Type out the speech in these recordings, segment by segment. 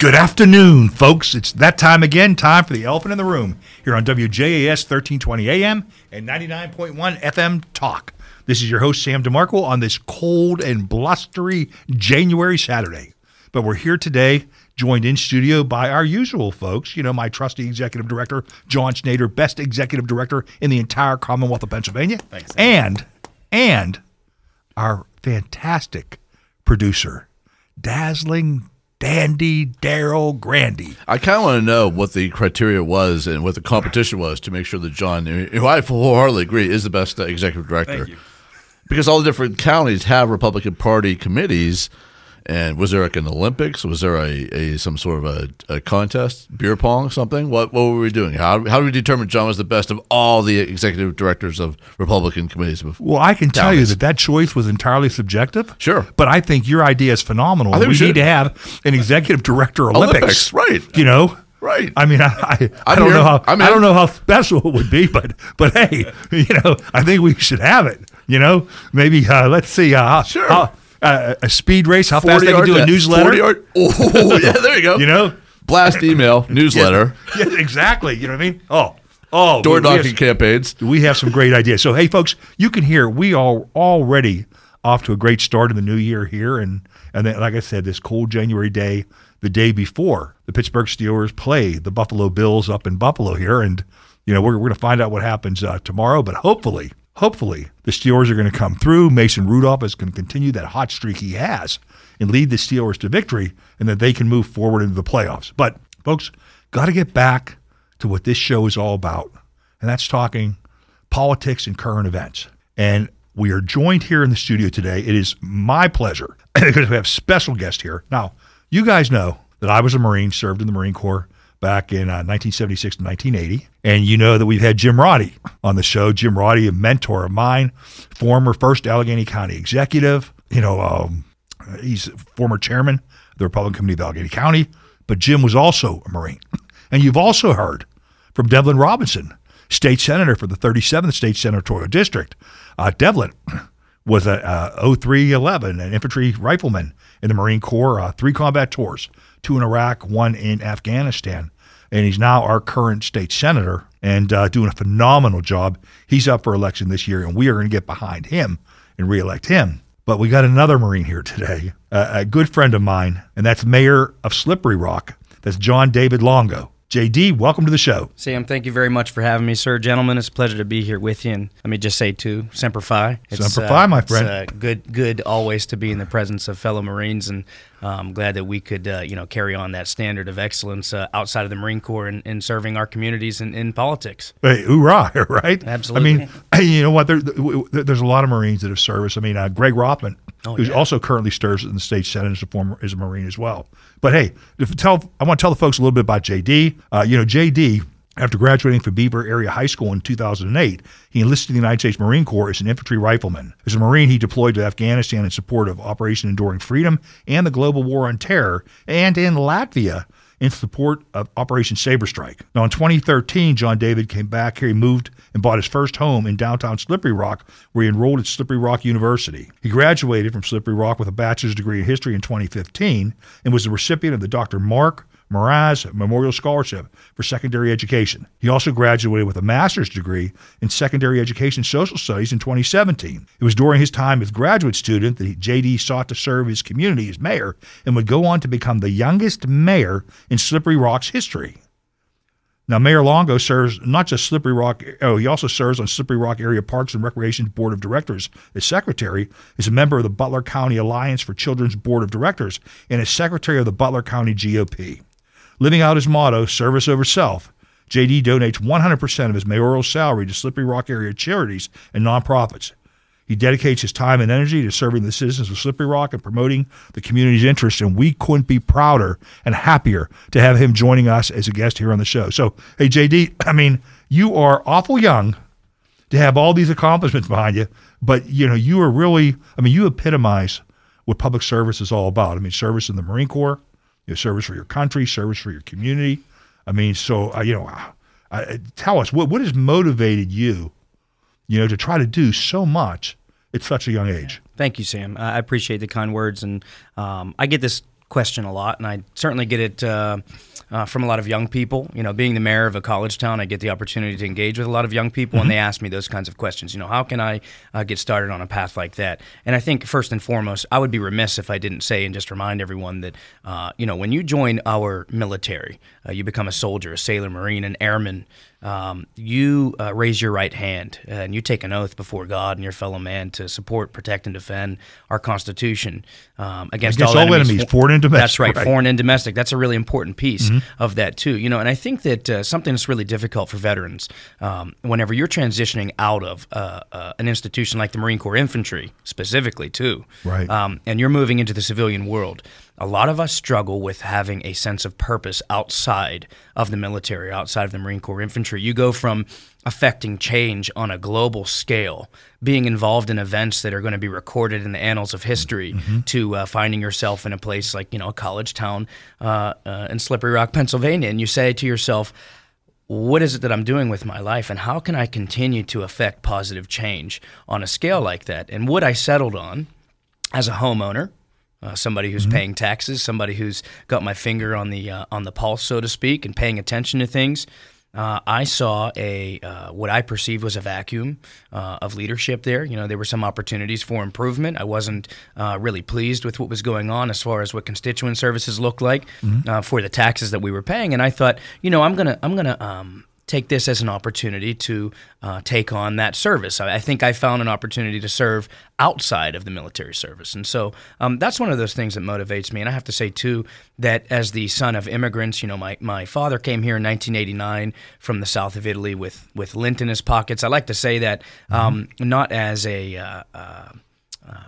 Good afternoon, folks. It's that time again, time for the elephant in the room here on WJAS 1320 AM and 99.1 FM Talk. This is your host, Sam DeMarco, on this cold and blustery January Saturday. But we're here today, joined in studio by our usual folks. You know, my trusty executive director, John Schneider, best executive director in the entire Commonwealth of Pennsylvania. Thanks. And, and our fantastic producer, dazzling dandy Daryl Grandy. I kind of want to know what the criteria was and what the competition was to make sure that John, who I wholeheartedly agree is the best executive director, Thank you. because all the different counties have Republican Party committees. And was there like an Olympics? Was there a, a some sort of a, a contest, beer pong, something? What what were we doing? How how did we determine John was the best of all the executive directors of Republican committees? before? Well, I can tell you that that choice was entirely subjective. Sure. But I think your idea is phenomenal. I we we need to have an executive director Olympics. Olympics, right. You know? Right. I mean, I, I, I don't here. know how I'm I don't know how special it would be, but but hey, you know, I think we should have it. You know, maybe uh, let's see. Uh, Sure. how- uh, a speed race. How fast they can do a newsletter. yard- Oh, yeah, there you go. You know, blast email newsletter, yeah, exactly. You know what I mean? Oh, oh, door we- we have- knocking campaigns. we have some great ideas. So, hey, folks, you can hear we are already off to a great start in the new year here, and and then, like I said, this cold January day, the day before the Pittsburgh Steelers play the Buffalo Bills up in Buffalo here, and you know we're we're going to find out what happens uh, tomorrow, but hopefully. Hopefully, the Steelers are going to come through. Mason Rudolph is going to continue that hot streak he has and lead the Steelers to victory, and that they can move forward into the playoffs. But, folks, got to get back to what this show is all about, and that's talking politics and current events. And we are joined here in the studio today. It is my pleasure because we have special guest here. Now, you guys know that I was a Marine, served in the Marine Corps back in uh, 1976 to 1980. And you know that we've had Jim Roddy on the show. Jim Roddy, a mentor of mine, former first Allegheny County executive. You know, um, he's former chairman of the Republican Committee of Allegheny County. But Jim was also a Marine. And you've also heard from Devlin Robinson, state senator for the 37th state senatorial district. Uh, Devlin was a uh, 0311, an infantry rifleman in the Marine Corps, uh, three combat tours, two in Iraq, one in Afghanistan. And he's now our current state senator and uh, doing a phenomenal job. He's up for election this year, and we are going to get behind him and reelect him. But we got another Marine here today, uh, a good friend of mine, and that's Mayor of Slippery Rock. That's Jondavid Longo. JD, welcome to the show. Sam, thank you very much for having me, sir. Gentlemen, it's a pleasure to be here with you. And let me just say, too, Semper Fi. It's, Semper Fi, my it's, friend. uh, good, good always to be in the presence of fellow Marines, and I'm glad that we could, uh, you know, carry on that standard of excellence uh, outside of the Marine Corps and in serving our communities in, in politics. Hey, hoorah, right? Absolutely. I mean, you know what? There, there- there's a lot of Marines that have service. I mean, uh, Greg Rothman, Oh, who yeah. also currently serves in the state senate as a former is a Marine as well. But hey, if tell I want to tell the folks a little bit about JD. Uh, you know, JD. After graduating from Beaver Area High School in 2008, he enlisted in the United States Marine Corps as an infantry rifleman. As a Marine, he deployed to Afghanistan in support of Operation Enduring Freedom and the global war on terror, and in Latvia in support of Operation Saber Strike. Now, in 2013, Jondavid came back here. He moved and bought his first home in downtown Slippery Rock, where he enrolled at Slippery Rock University. He graduated from Slippery Rock with a bachelor's degree in history in 2015 and was the recipient of the Dr. Mark Mraz Memorial Scholarship for Secondary Education. He also graduated with a master's degree in Secondary Education Social Studies in 2017. It was during his time as graduate student that JD sought to serve his community as mayor and would go on to become the youngest mayor in Slippery Rock's history. Now, Mayor Longo serves not just Slippery Rock, oh, he also serves on Slippery Rock Area Parks and Recreation Board of Directors as secretary, is a member of the Butler County Alliance for Children's Board of Directors, and is secretary of the Butler County GOP. Living out his motto, service over self, JD donates 100% of his mayoral salary to Slippery Rock area charities and nonprofits. He dedicates his time and energy to serving the citizens of Slippery Rock and promoting the community's interests, and we couldn't be prouder and happier to have him joining us as a guest here on the show. So, hey, JD, I mean, you are awful young to have all these accomplishments behind you, but you know, you are really, I mean, you epitomize what public service is all about. I mean, service in the Marine Corps, you know, service for your country, service for your community. I mean, so uh, you know, uh, uh, tell us what what has motivated you, you know, to try to do so much at such a young age. Thank you, Sam. I appreciate the kind words, and um, I get this question a lot, and I certainly get it. Uh, uh, from a lot of young people. You know, being the mayor of a college town, I get the opportunity to engage with a lot of young people, mm-hmm. and they ask me those kinds of questions. You know, how can I uh, get started on a path like that? And I think first and foremost, I would be remiss if I didn't say and just remind everyone that uh, you know when you join our military, uh, you become a soldier, a sailor, marine, an airman um, you uh, raise your right hand and you take an oath before God and your fellow man to support, protect, and defend our Constitution um, against, against, all, all enemies, enemies, foreign and domestic. That's right, right, foreign and domestic. That's a really important piece mm-hmm. of that too. You know, and I think that uh, something that's really difficult for veterans um, whenever you're transitioning out of uh, uh an institution like the Marine Corps Infantry, specifically too, right, um, and you're moving into the civilian world a lot of us struggle with having a sense of purpose outside of the military, outside of the Marine Corps infantry. You go from affecting change on a global scale, being involved in events that are going to be recorded in the annals of history, mm-hmm. to uh, finding yourself in a place like you know a college town uh, uh, in Slippery Rock, Pennsylvania, and you say to yourself, what is it that I'm doing with my life and how can I continue to affect positive change on a scale like that? And what I settled on as a homeowner uh, somebody who's mm-hmm. paying taxes, somebody who's got my finger on the uh, on the pulse, so to speak, and paying attention to things. Uh, I saw a uh, what I perceived was a vacuum uh, of leadership there. You know, there were some opportunities for improvement. I wasn't uh, really pleased with what was going on as far as what constituent services looked like mm-hmm. for the taxes that we were paying, and I thought, you know, I'm gonna I'm gonna um, take this as an opportunity to uh, take on that service. I, I, think I found an opportunity to serve outside of the military service. And so um, that's one of those things that motivates me. And I have to say, too, that as the son of immigrants, you know, my, my father came here in 1989 from the south of Italy with, with lint in his pockets. I like to say that um, mm-hmm. not as a uh, uh, uh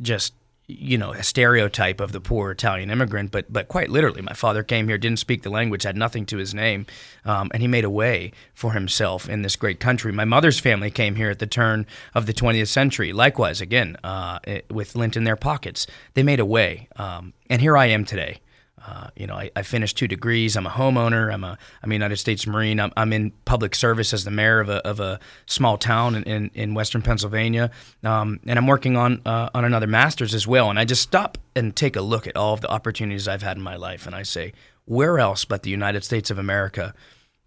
just you know, a stereotype of the poor Italian immigrant, but but quite literally, my father came here, didn't speak the language, had nothing to his name, um, and he made a way for himself in this great country. My mother's family came here at the turn of the 20th century. Likewise, again, uh, with lint in their pockets, they made a way, um, and here I am today. Uh, you know, I, I, finished two degrees. I'm a homeowner. I'm a I'm a United States Marine. I'm, I'm in public service as the mayor of a, of a small town in, in, in Western Pennsylvania, um, and I'm working on uh, on another master's as well. And I just stop and take a look at all of the opportunities I've had in my life, and I say, where else but the United States of America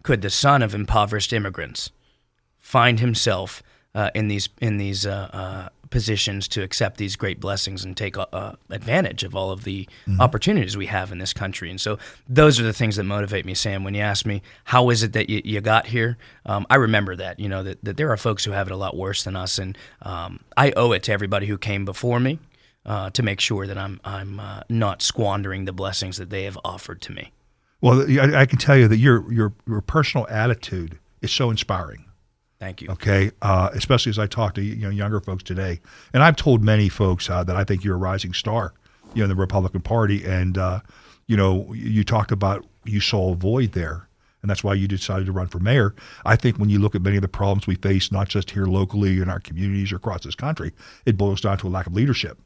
could the son of impoverished immigrants find himself uh, in these in these uh, uh, positions to accept these great blessings and take uh, advantage of all of the mm-hmm. opportunities we have in this country. And so those are the things that motivate me, Sam. When you ask me, how is it that you, you got here? Um, I remember that, you know, that, that there are folks who have it a lot worse than us. And um, I owe it to everybody who came before me uh, to make sure that I'm, I'm uh, not squandering the blessings that they have offered to me. Well, I, I can tell you that your, your, your personal attitude is so inspiring. Thank you. Okay, uh, especially as I talk to you know younger folks today, and I've told many folks uh, that I think you're a rising star, you know, in the Republican Party, and uh, you know, you talked about you saw a void there, and that's why you decided to run for mayor. I think when you look at many of the problems we face, not just here locally in our communities or across this country, it boils down to a lack of leadership.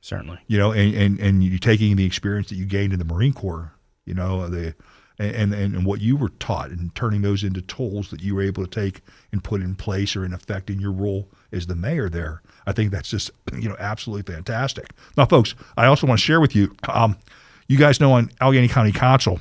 Certainly. You know, and and and you taking the experience that you gained in the Marine Corps, you know, the and, and, and what you were taught and turning those into tools that you were able to take and put in place or in effect in your role as the mayor there. I think that's just you know absolutely fantastic. Now, folks, I also want to share with you. Um, you guys know on Allegheny County Council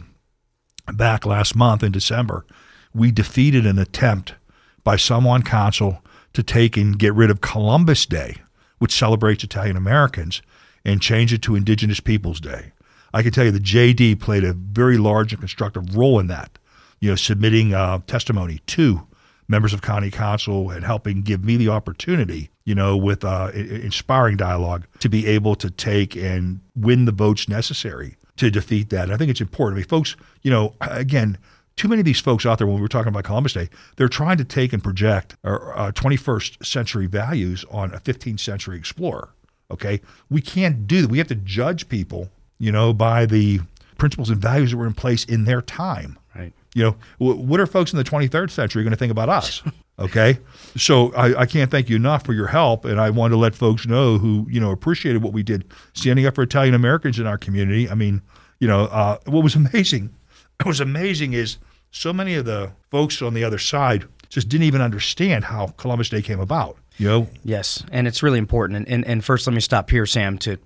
back last month in December, we defeated an attempt by some on council to take and get rid of Columbus Day, which celebrates Italian Americans, and change it to Indigenous Peoples Day. I can tell you the JD played a very large and constructive role in that. You know, submitting uh, testimony to members of county council and helping give me the opportunity, you know, with uh, inspiring dialogue to be able to take and win the votes necessary to defeat that. And I think it's important. I mean, folks, you know, again, too many of these folks out there, when we were talking about Columbus Day, they're trying to take and project uh, 21st century values on a 15th century explorer. Okay, we can't do that. We have to judge people you know, by the principles and values that were in place in their time. Right. You know, what are folks in the 23rd century going to think about us? Okay. So I, I, can't thank you enough for your help. And I want to let folks know who, you know, appreciated what we did standing up for Italian Americans in our community. I mean, you know, uh, what was amazing, what was amazing is so many of the folks on the other side just didn't even understand how Columbus Day came about. You know? Yes. And it's really important. And, and, and first, let me stop here, Sam, to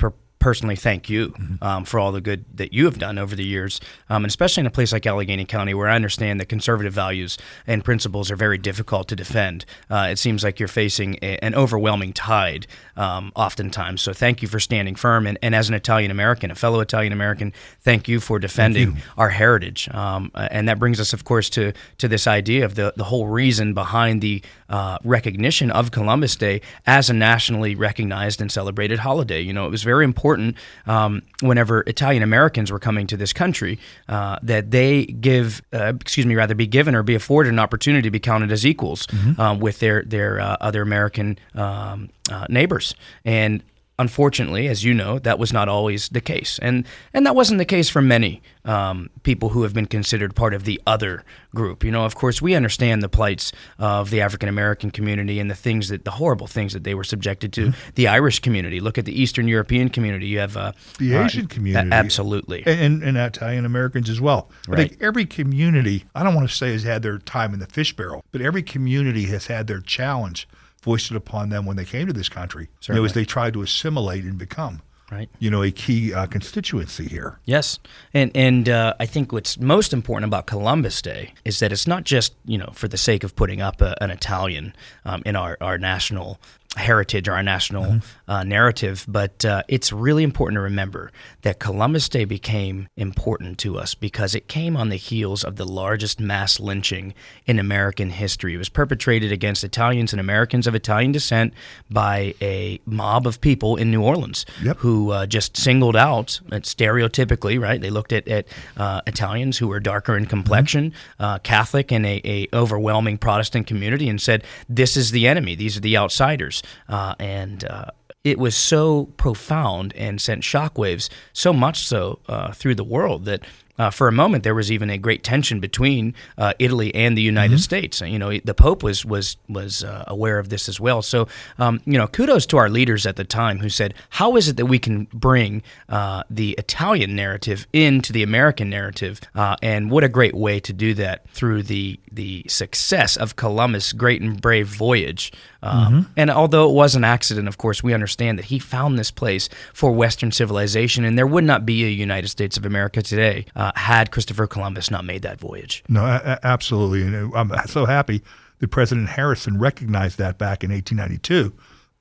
personally thank you um, for all the good that you have done over the years, um, and especially in a place like Allegheny County, where I understand that conservative values and principles are very difficult to defend. Uh, it seems like you're facing a, an overwhelming tide um, oftentimes. So thank you for standing firm, and, and as an Italian American, a fellow Italian American, thank you for defending our heritage. Um, and that brings us, of course, to to this idea of the the whole reason behind the uh, recognition of Columbus Day as a nationally recognized and celebrated holiday. You know, it was very important um, whenever Italian Americans were coming to this country uh, that they give, uh, excuse me, rather be given or be afforded an opportunity to be counted as equals um, with their their uh, other American um, uh, neighbors. And unfortunately, as you know, that was not always the case, and and that wasn't the case for many um, people who have been considered part of the other group. You know, of course, we understand the plights of the African American community and the things that the horrible things that they were subjected to. The Irish community. Look at the Eastern European community. You have uh, The uh, Asian community. a- absolutely. and, and Italian Americans as well. I Right. think every community, I don't want to say has had their time in the fish barrel, but every community has had their challenge foisted upon them when they came to this country. You know, as they tried to assimilate and become, Right. you know, a key uh, constituency here. Yes, and and uh, I think what's most important about Columbus Day is that it's not just you know for the sake of putting up a, an Italian um, in our our national heritage or our national uh, narrative, but uh, it's really important to remember that Columbus Day became important to us because it came on the heels of the largest mass lynching in American history. It was perpetrated against Italians and Americans of Italian descent by a mob of people in New Orleans Yep. who uh, just singled out, uh, stereotypically, right? They looked at, at uh, Italians who were darker in complexion, uh, Catholic, and a, a overwhelming Protestant community, and said, "This is the enemy. These are the outsiders." Uh, and uh, it was so profound and sent shockwaves, so much so uh, through the world that. Uh, for a moment, there was even a great tension between uh, Italy and the United States. You know, the Pope was was was uh, aware of this as well. So, um, you know, kudos to our leaders at the time who said, "How is it that we can bring uh, the Italian narrative into the American narrative?" Uh, and what a great way to do that through the the success of Columbus' great and brave voyage. Um, And although it was an accident, of course, we understand that he found this place for Western civilization, and there would not be a United States of America today uh, had Christopher Columbus not made that voyage. No, a- a- absolutely. And I'm so happy that President Harrison recognized that back in 1892,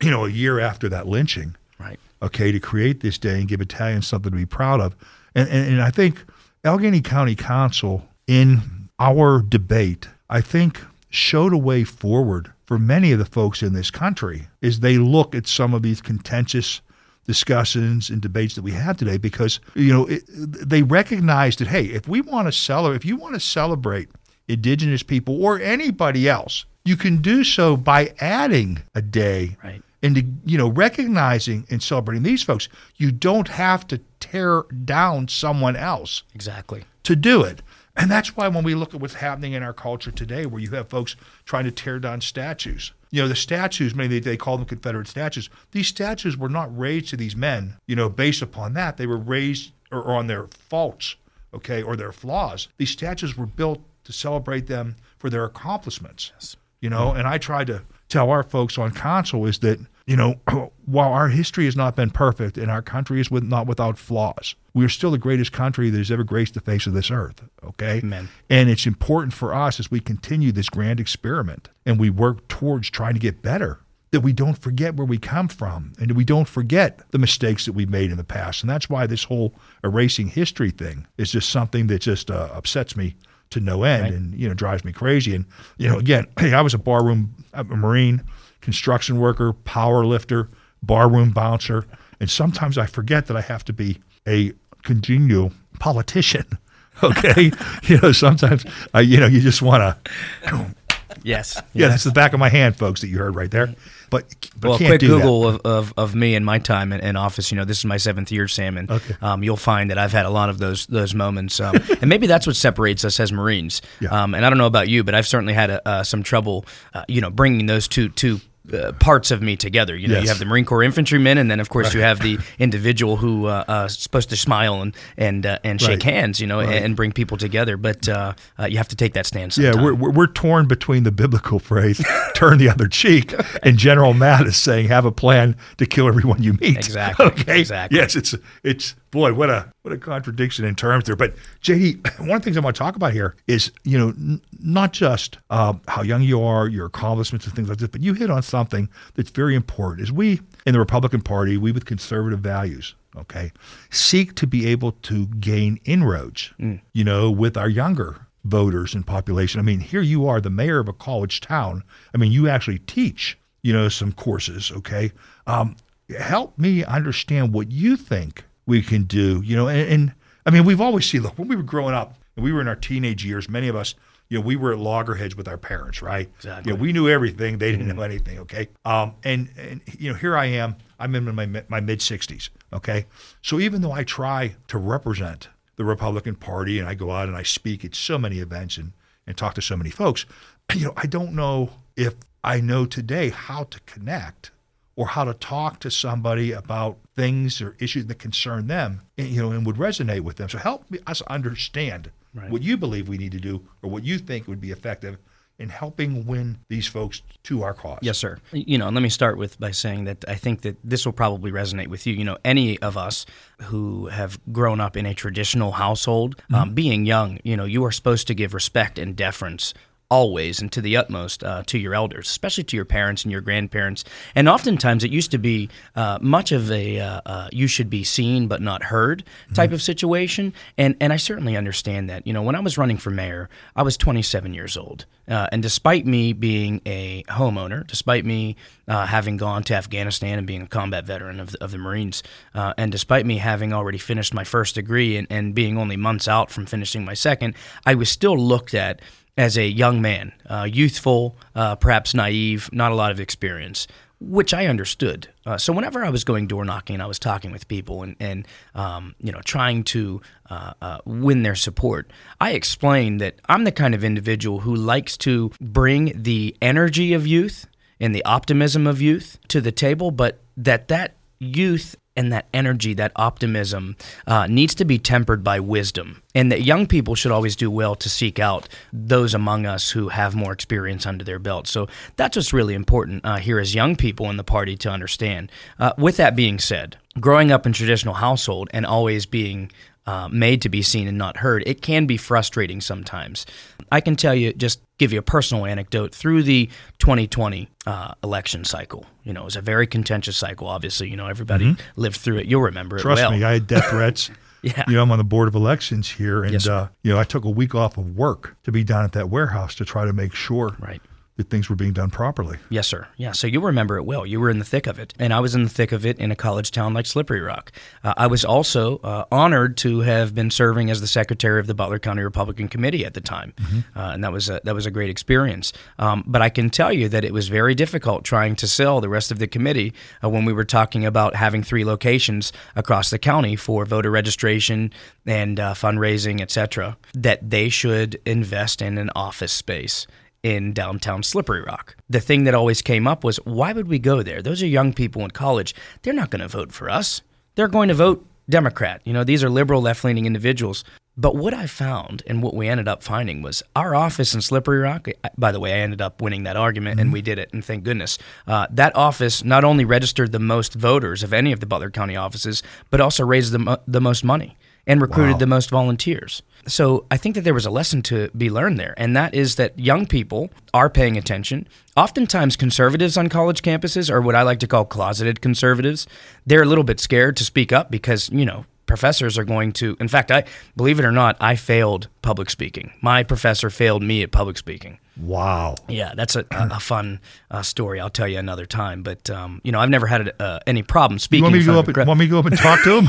you know, a year after that lynching. Right. okay, to create this day and give Italians something to be proud of. And, and, and I think Allegheny County Council, in our debate, I think showed a way forward for many of the folks in this country is they look at some of these contentious discussions and debates that we have today because you know it, they recognize that hey if we want to celebrate if you want to celebrate indigenous people or anybody else you can do so by adding a day Right. and you know recognizing and celebrating these folks you don't have to tear down someone else Exactly. to do it and that's why when we look at what's happening in our culture today where you have folks trying to tear down statues you know the statues maybe they, they call them confederate statues these statues were not raised to these men you know based upon that. They were raised or, or on their faults okay or their flaws. These statues were built to celebrate them for their accomplishments you know. And i try to tell our folks on council is that you know while our history has not been perfect and our country is with, not without flaws we are still the greatest country that has ever graced the face of this earth okay Amen. and it's important for us as we continue this grand experiment and we work towards trying to get better that we don't forget where we come from and we don't forget the mistakes that we made in the past and that's why this whole erasing history thing is just something that just uh, upsets me to no end Right. and you know drives me crazy and you know again hey i was a barroom a marine construction worker power lifter barroom bouncer and sometimes i forget that i have to be a congenial politician okay you know sometimes i you know you just want to Yes. yeah that's the back of my hand folks that you heard right there but, but well, quick Google of, of, of me and my time in, in office. You know, this is my seventh year, Sam, and Okay. um, you'll find that I've had a lot of those those moments, um, and maybe that's what separates us as Marines. Yeah. Um, and I don't know about you, but I've certainly had a, uh, some trouble, uh, you know, bringing those two two uh, parts of me together. You know, Yes. you have the Marine Corps infantrymen, and then of course you have the individual who uh, uh, is supposed to smile and and uh, and shake Right. hands. You know, and, and bring people together. But uh, uh, you have to take that stand. Yeah, we're, we're, we're torn between the biblical phrase, turn the other cheek, and General Mattis saying, have a plan to kill everyone you meet. Exactly, Okay. exactly. Yes, it's, it's, boy, what a, what a contradiction in terms there. But JD, one of the things I want to talk about here is, you know, n- not just uh, how young you are, your accomplishments and things like this, but you hit on something that's very important. Is we in the Republican Party, we with conservative values, okay, seek to be able to gain inroads, you know, with our younger voters and population. I mean, here you are, the mayor of a college town. I mean, you actually teach, you know, some courses. Okay, um, help me understand what you think we can do. You know, and, and I mean, we've always seen. Look, when we were growing up, and we were in our teenage years, many of us. You know, we were at loggerheads with our parents, right? Exactly. You know, we knew everything; they didn't know anything. Okay, um, and and you know, here I am. I'm in my my mid 60s. Okay, so even though I try to represent the Republican Party and I go out and I speak at so many events and, and talk to so many folks, you know, I don't know if I know today how to connect or how to talk to somebody about things or issues that concern them, and, you know, and would resonate with them. So help me, us understand what you believe we need to do or what you think would be effective in helping win these folks to our cause. Yes, sir. You know, and let me start with by saying that I think that this will probably resonate with you. You know, any of us who have grown up in a traditional household, um, being young, you know, you are supposed to give respect and deference always and to the utmost uh, to your elders, especially to your parents and your grandparents. And oftentimes it used to be uh, much of a uh, uh, you should be seen but not heard type of situation. And and I certainly understand that. You know, when I was running for mayor, I was 27 years old. Uh, and despite me being a homeowner, despite me uh, having gone to Afghanistan and being a combat veteran of the, of the Marines, uh, and despite me having already finished my first degree and, and being only months out from finishing my second, I was still looked at as a young man, uh, youthful, uh, perhaps naive, not a lot of experience, which I understood. Uh, so whenever I was going door knocking, I was talking with people and, and um, you know trying to uh, uh, win their support. I explained that I'm the kind of individual who likes to bring the energy of youth and the optimism of youth to the table, but that that youth and that energy, that optimism, uh, needs to be tempered by wisdom. And that young people should always do well to seek out those among us who have more experience under their belt. So that's what's really important uh, here as young people in the party to understand. Uh, with that being said, growing up in traditional household and always being uh, made to be seen and not heard, it can be frustrating sometimes. I can tell you, just give you a personal anecdote through the 2020 uh, election cycle. You know, it was a very contentious cycle. Obviously, you know, everybody lived through it. You'll remember it Mm-hmm. Trust well. me, I had death threats. Yeah. You know, I'm on the board of elections here, and Yes, uh, you know, I took a week off of work to be down at that warehouse to try to make sure Right. That things were being done properly. Yes, sir. Yeah, so you remember it well. You were in the thick of it, and I was in the thick of it in a college town like Slippery Rock. Uh, I was also uh, honored to have been serving as the secretary of the Butler County Republican Committee at the time, uh, and that was a, that was a great experience. Um, but I can tell you that it was very difficult trying to sell the rest of the committee uh, when we were talking about having three locations across the county for voter registration and uh, fundraising, et cetera, that they should invest in an office space in downtown Slippery Rock. The thing that always came up was why would we go there? Those are young people in college. They're not going to vote for us. They're going to vote Democrat. You know, these are liberal, left leaning individuals. But what I found and what we ended up finding was our office in Slippery Rock. By the way, I ended up winning that argument and we did it, and thank goodness. Uh, that office not only registered the most voters of any of the Butler County offices, but also raised the, mo- the most money and recruited the most volunteers. So I think that there was a lesson to be learned there, and that is that young people are paying attention. Oftentimes, conservatives on college campuses are what I like to call closeted conservatives. They're a little bit scared to speak up because, you know, professors are going to in fact i believe it or not i failed public speaking my professor failed me at public speaking Wow. yeah, that's a, a, a fun uh, story. I'll tell you another time. But um, you know, I've never had uh, any problem You speaking. want me to go up? And, want me to go up and talk to him?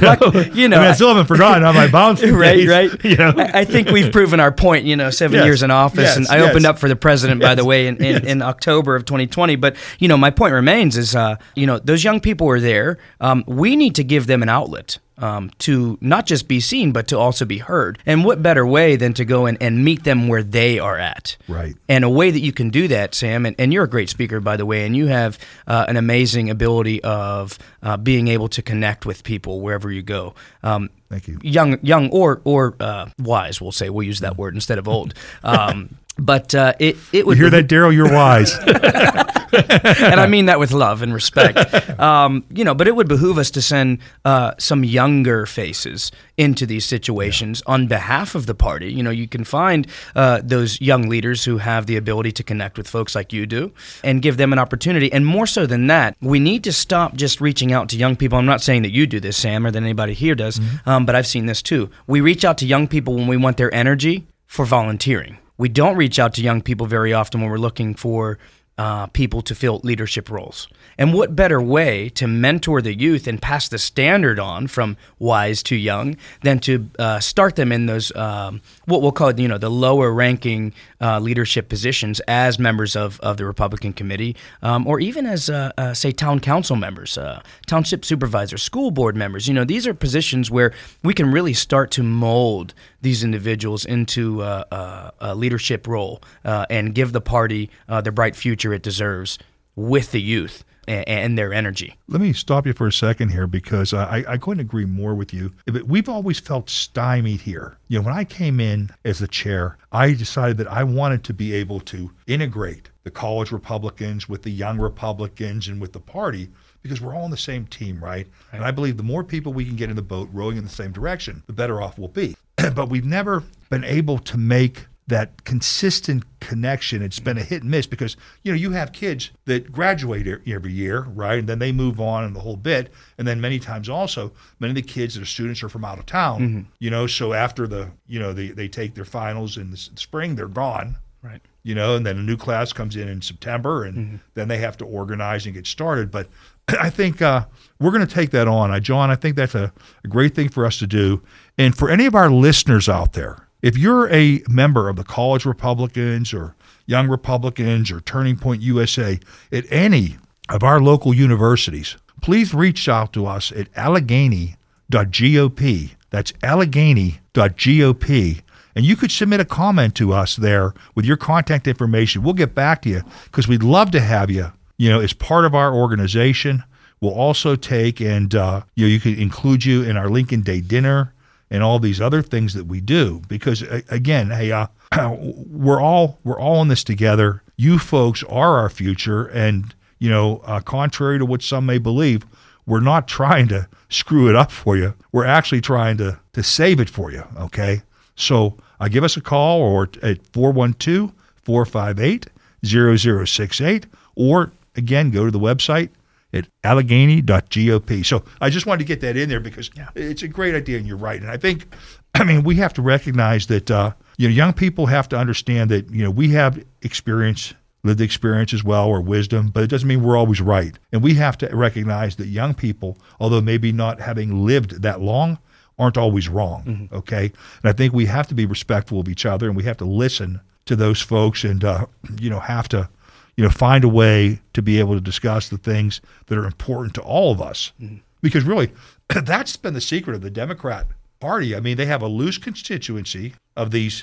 Like, you know, I, mean, I still haven't forgotten how my bouncing right, days, right. You know, I, I think we've proven our point. You know, seven Yes, years in office, yes, and I yes. opened up for the president, by the way, in, in, in October of 2020. But you know, my point remains is, uh, you know, those young people are there. Um, we need to give them an outlet. Um, to not just be seen, but to also be heard. And what better way than to go and, and meet them where they are at? Right. And a way that you can do that, Sam, and, and you're a great speaker, by the way, and you have uh, an amazing ability of uh, being able to connect with people wherever you go. Um, Thank you. Young, young, or or uh, wise, we'll say. We'll use that word instead of old. Um, but uh, it it You would hear that, Daryl? You're wise. and I mean that with love and respect. Um, you know, but it would behoove us to send uh, some younger faces into these situations on behalf of the party. You know, you can find uh, those young leaders who have the ability to connect with folks like you do and give them an opportunity. And more so than that, we need to stop just reaching out to young people. I'm not saying that you do this, Sam, or that anybody here does, um, but I've seen this too. We reach out to young people when we want their energy for volunteering. We don't reach out to young people very often when we're looking for uh, people to fill leadership roles. And what better way to mentor the youth and pass the standard on from wise to young than to uh, start them in those um, what we'll call you know the lower ranking uh, leadership positions as members of, of the Republican committee um, or even as uh, uh, say town council members, uh, township supervisors, school board members. You know these are positions where we can really start to mold these individuals into uh, uh, a leadership role and give the party the bright future it deserves with the youth and, their energy. Let me stop you for a second here because I, I couldn't agree more with you. We've always felt stymied here. You know, when I came in as the chair, I decided that I wanted to be able to integrate the college Republicans with the young Republicans and with the party because we're all on the same team, right? And I believe the more people we can get in the boat rowing in the same direction, the better off we'll be. but we've never been able to make that consistent connection. It's been a hit and miss because you know you have kids that graduate every year, right, and then they move on and the whole bit. And then many times also, many of the kids that are students are from out of town. You know, so after the you know they they take their finals in the spring, they're gone. Right. You know, and then a new class comes in in September, and then they have to organize and get started. But I think uh, we're going to take that on. I, John, I think that's a, a great thing for us to do. And for any of our listeners out there, if you're a member of the College Republicans or Young Republicans or Turning Point USA at any of our local universities, please reach out to us at allegheny.gop. That's allegheny.gop. And you could submit a comment to us there with your contact information. We'll get back to you because we'd love to have you, you know, as part of our organization. We'll also take and, uh, you know, you could include you in our Lincoln Day dinner and all these other things that we do. Because again hey uh, we're all we're all in this together. You folks are our future. And you know uh, contrary to what some may believe we're not trying to screw it up for you. We're actually trying to to save it for you okay? So uh, give us a call or at 412 458 0068 or again go to the website at allegheny.gop. So I just wanted to get that in there because it's a great idea, and you're right. And I think, I mean, we have to recognize that uh, you know young people have to understand that you know we have experience, lived experience as well, or wisdom, but it doesn't mean we're always right. And we have to recognize that young people, although maybe not having lived that long, aren't always wrong. Okay, and I think we have to be respectful of each other, and we have to listen to those folks, and uh, you know have to you know, find a way to be able to discuss the things that are important to all of us. Mm-hmm. Because really, that's been the secret of the Democrat Party. I mean, they have a loose constituency of these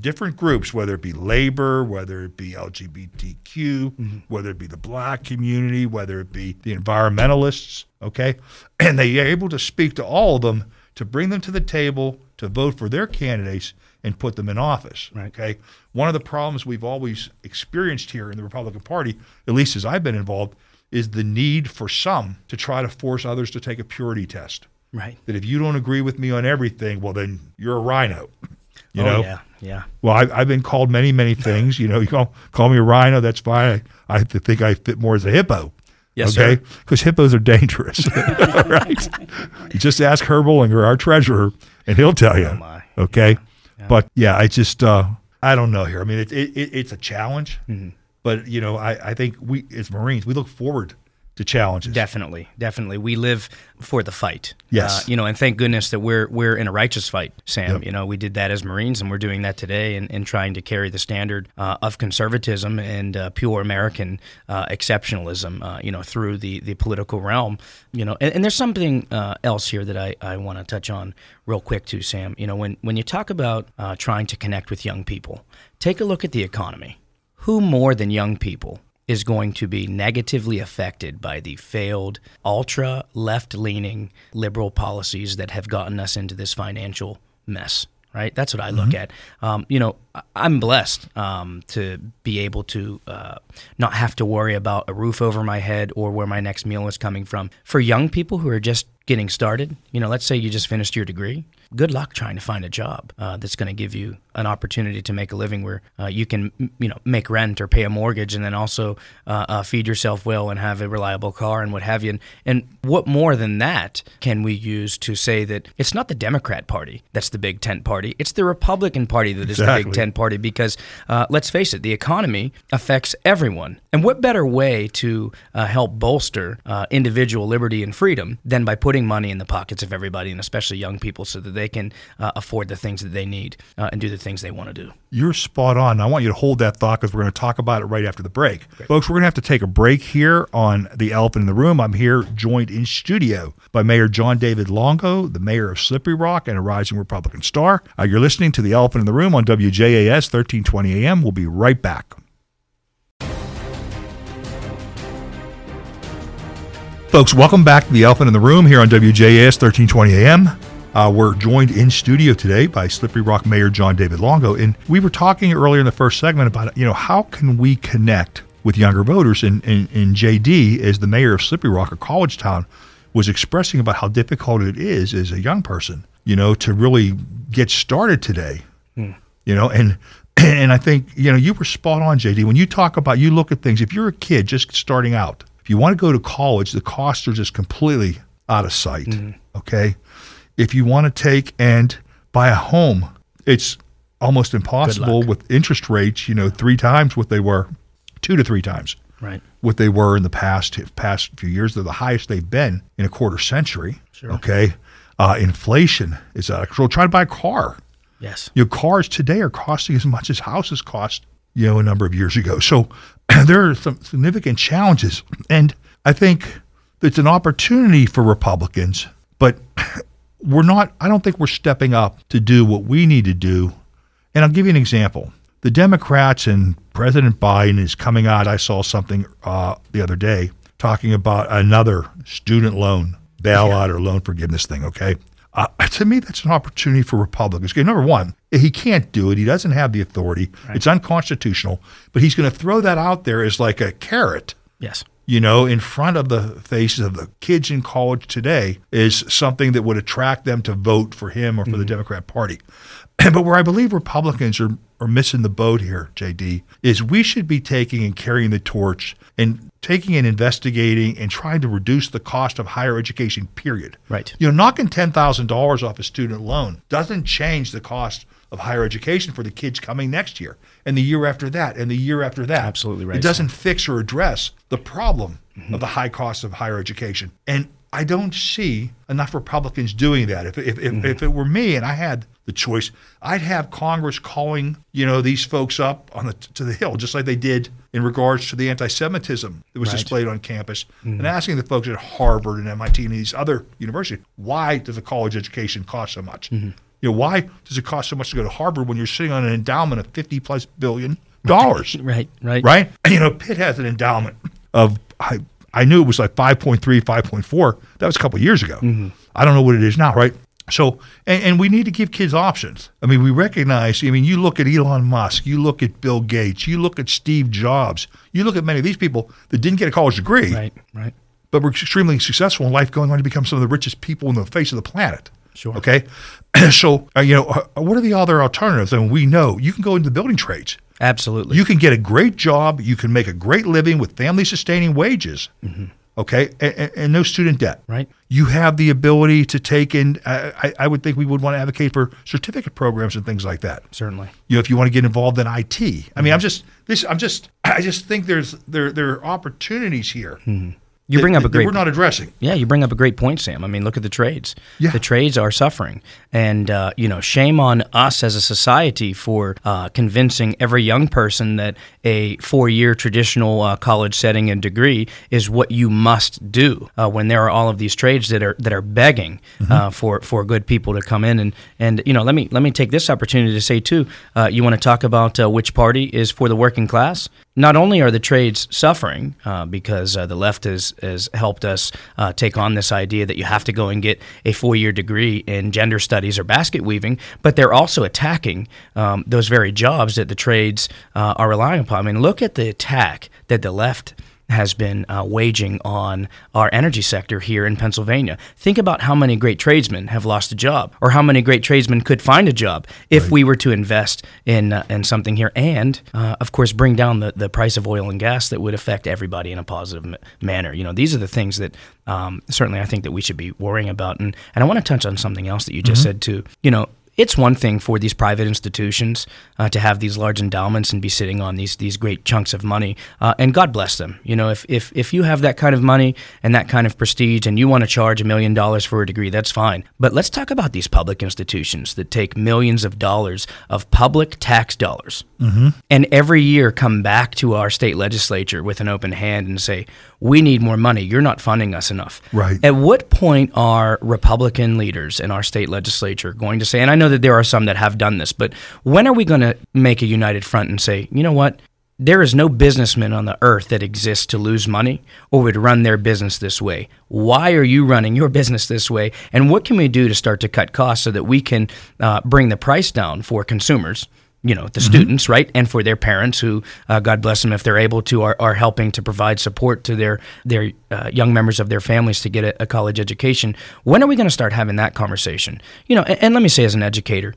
different groups, whether it be labor, whether it be LGBTQ, mm-hmm. whether it be the black community, whether it be the environmentalists, okay? And they are able to speak to all of them to bring them to the table to vote for their candidates and put them in office. Right. Okay. One of the problems we've always experienced here in the Republican Party, at least as I've been involved, is the need for some to try to force others to take a purity test. Right. That if you don't agree with me on everything, well, then you're a rhino. You oh, know. yeah. Yeah. Well, I, I've been called many, many things. You know, you call call me a rhino. That's fine. I, I think I fit more as a hippo. Yes, okay? Because hippos are dangerous. Right. Just ask Herb Bollinger, our treasurer, and he'll tell you. Oh, my. But yeah, I just uh, I don't know here. I mean, it, it, it, it's a challenge, Mm-hmm. but you know, I, I think we as Marines we look forward to challenges. Definitely, definitely. We live for the fight. Yes. Uh, you know, and thank goodness that we're we're in a righteous fight, Sam. Yep. You know, we did that as Marines, and we're doing that today, and, and trying to carry the standard uh, of conservatism and uh, pure American uh, exceptionalism. Uh, you know, through the the political realm. You know, and, and there's something uh, else here that I, I want to touch on real quick too, Sam. You know, when when you talk about uh, trying to connect with young people, take a look at the economy. Who more than young people is going to be negatively affected by the failed ultra left leaning liberal policies that have gotten us into this financial mess. Right, that's what I look at. Um, you know, I'm blessed um, to be able to uh, not have to worry about a roof over my head or where my next meal is coming from. For young people who are just getting started, you know, let's say you just finished your degree. Good luck trying to find a job uh, that's going to give you an opportunity to make a living where uh, you can, you know, make rent or pay a mortgage and then also uh, uh, feed yourself well and have a reliable car and what have you. And, and what more than that can we use to say that it's not the Democrat Party that's the big tent party, it's the Republican Party that is the big tent party because uh, let's face it, the economy affects everyone. And what better way to uh, help bolster uh, individual liberty and freedom than by putting money in the pockets of everybody and especially young people so that they can uh, afford the things that they need uh, and do the things they want to do? You're spot on. I want you to hold that thought because we're going to talk about it right after the break. Folks, we're going to have to take a break here on The Elephant in the Room. I'm here joined in studio by Mayor Jondavid Longo, the mayor of Slippery Rock and a rising Republican star. Uh, you're listening to The Elephant in the Room on WJAS 1320 AM. We'll be right back. Folks, welcome back to The Elephant in the Room here on WJAS 1320 AM. Uh, we're joined in studio today by Slippery Rock Mayor Jondavid Longo, and we were talking earlier in the first segment about you know how can we connect with younger voters, and, and, and JD, as the mayor of Slippery Rock, a college town, was expressing about how difficult it is as a young person, you know, to really get started today, you know, and and I think you know you were spot on, JD, when you talk about you look at things. If you're a kid just starting out, if you want to go to college, the costs are just completely out of sight. Okay, if you want to take and buy a home, it's almost impossible with interest rates. You know, three times what they were, two to three times Right. what they were in the past past few years. They're the highest they've been in a quarter century. Okay, uh, inflation is out of control. Try to buy a car. Yes. You know, cars today are costing as much as houses cost, you know, a number of years ago. So there are some significant challenges. And I think it's an opportunity for Republicans, but we're not, I don't think we're stepping up to do what we need to do. And I'll give you an example. The Democrats and President Biden is coming out. I saw something uh, the other day talking about another student loan bailout or loan forgiveness thing, okay? Uh, to me, that's an opportunity for Republicans. Okay, number one, he can't do it. He doesn't have the authority. It's unconstitutional. But he's going to throw that out there as like a carrot, Yes. You know, in front of the faces of the kids in college today is something that would attract them to vote for him or for the mm-hmm. Democrat Party. but where I believe Republicans are, are missing the boat here, JD, is we should be taking and carrying the torch and taking and investigating and trying to reduce the cost of higher education, period. Right. You know, knocking $10,000 off a student loan doesn't change the cost of higher education for the kids coming next year and the year after that and the year after that. Absolutely right, It doesn't fix or address the problem mm-hmm. of the high cost of higher education. And I don't see enough Republicans doing that. If, if, if, mm-hmm. if it were me and I had the choice, I'd have Congress calling, you know, these folks up on the to the hill, just like they did in regards to the anti-Semitism that was Right. displayed on campus, and mm-hmm. asking the folks at Harvard and MIT and these other universities, why does a college education cost so much? Mm-hmm. You know, why does it cost so much to go to Harvard when you're sitting on an endowment of 50 plus billion dollars? Right. Right. right? And, you know, Pitt has an endowment of I I knew it was like 5.3, 5.4. That was a couple of years ago. Mm-hmm. I don't know what it is now, right? So, and, and we need to give kids options. I mean, we recognize. I mean, you look at Elon Musk, you look at Bill Gates, you look at Steve Jobs, you look at many of these people that didn't get a college degree, Right. Right. but were extremely successful in life, going on to become some of the richest people on the face of the planet. Sure. Okay. so, uh, you know, uh, what are the other alternatives? I mean, we know you can go into the building trades. Absolutely. You can get a great job. You can make a great living with family sustaining wages. Okay. And, and no student debt. Right. You have the ability to take in, I, I- I would think we would want to advocate for certificate programs and things like that. Certainly. You know, if you want to get involved in IT. I mean, I'm just, this, I'm just, I just think there's, there, there are opportunities here hmm. You bring that- up a great we're not addressing. Yeah, you bring up a great point, Sam. I mean, look at the trades. Yeah. The trades are suffering. And, uh, you know, shame on us as a society for uh, convincing every young person that a four year traditional uh, college setting and degree is what you must do uh, when there are all of these trades that are that are begging uh, for, for good people to come in. And, and, you know, let me, let me take this opportunity to say, too, uh, you want to talk about uh, which party is for the working class? Not only are the trades suffering uh, because uh, the left has, has helped us uh, take on this idea that you have to go and get a four year degree in gender studies or basket weaving, but they're also attacking um, those very jobs that the trades uh, are relying upon. I mean, look at the attack that the left has been uh, waging on our energy sector here in Pennsylvania. Think about how many great tradesmen have lost a job, or how many great tradesmen could find a job if we were to invest in uh, in something here, and uh, of course bring down the, the price of oil and gas that would affect everybody in a positive m- manner. You know, these are the things that um, certainly I think that we should be worrying about. And and I want to touch on something else that you just said too. You know, it's one thing for these private institutions uh, to have these large endowments and be sitting on these these great chunks of money, uh, and God bless them. You know, if, if if you have that kind of money and that kind of prestige, and you want to charge a million dollars for a degree, that's fine. But let's talk about these public institutions that take millions of dollars of public tax dollars, and every year come back to our state legislature with an open hand and say, "We need more money. You're not funding us enough." Right. At what point are Republican leaders in our state legislature going to say, and I know that there are some that have done this, but when are we going to make a united front and say, you know what? There is no businessman on the earth that exists to lose money or would run their business this way. Why are you running your business this way? And what can we do to start to cut costs so that we can uh, bring the price down for consumers? You know the students right and for their parents who uh, god bless them if they're able to are, are helping to provide support to their their uh, young members of their families to get a, a college education when are we going to start having that conversation? You know and, and let me say as an educator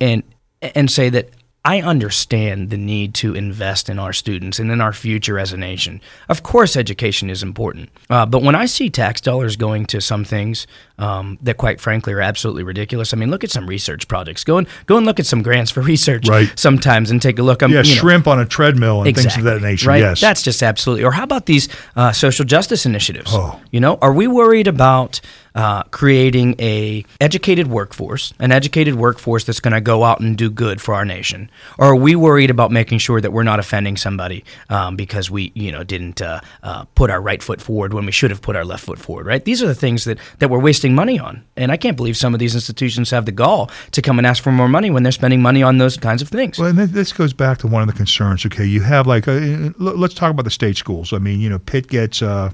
and and say that I understand the need to invest in our students and in our future as a nation. Of course, education is important. Uh, but when I see tax dollars going to some things um, that, quite frankly, are absolutely ridiculous, I mean, look at some research projects. Go and go and look at some grants for research Right. sometimes and take a look. Um, Yeah, you know, shrimp on a treadmill and things of that nature. Right? Yes. That's just absolutely. Or how about these uh, social justice initiatives? Oh. You know, are we worried about uh, creating a educated workforce, an educated workforce that's going to go out and do good for our nation, or are we worried about making sure that we're not offending somebody um, because we, you know, didn't uh, uh, put our right foot forward when we should have put our left foot forward? Right? These are the things that that we're wasting money on, and I can't believe some of these institutions have the gall to come and ask for more money when they're spending money on those kinds of things. Well, and th- this goes back to one of the concerns. Okay, you have like, uh, let's talk about the state schools. I mean, you know, Pitt gets, uh,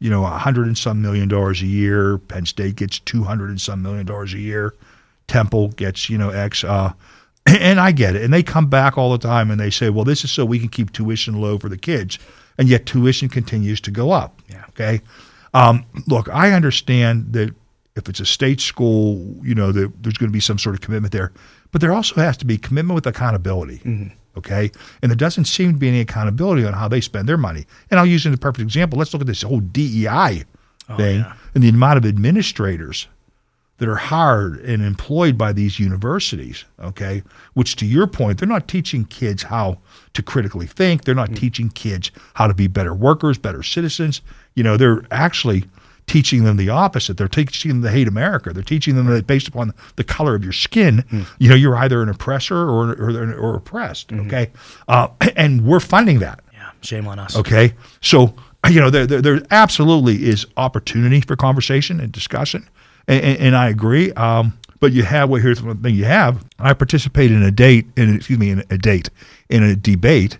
you know, a hundred and some million dollars a year. Penn State gets two hundred and some million dollars a year. Temple gets, you know, X. Uh, and I get it. And they come back all the time and they say, well, this is so we can keep tuition low for the kids. And yet tuition continues to go up. Yeah. Okay. Um, look, I understand that if it's a state school, you know, that there's going to be some sort of commitment there, but there also has to be commitment with accountability. Okay. And there doesn't seem to be any accountability on how they spend their money. And I'll use it as a perfect example. Let's look at this whole DEI oh, thing and the amount of administrators that are hired and employed by these universities, okay, which to your point, they're not teaching kids how to critically think. They're not hmm. teaching kids how to be better workers, better citizens. You know, they're actually teaching them the opposite. They're teaching them to hate America. They're teaching them that based upon the color of your skin, you know, you're either an oppressor or, or, or oppressed, okay? Uh, and we're funding that. yeah, shame on us. Okay, so you know there, there, there absolutely is opportunity for conversation and discussion, and, and, and I agree. Um, but you have well, here's one thing you have. I participated in a date, in excuse me, in a date in a debate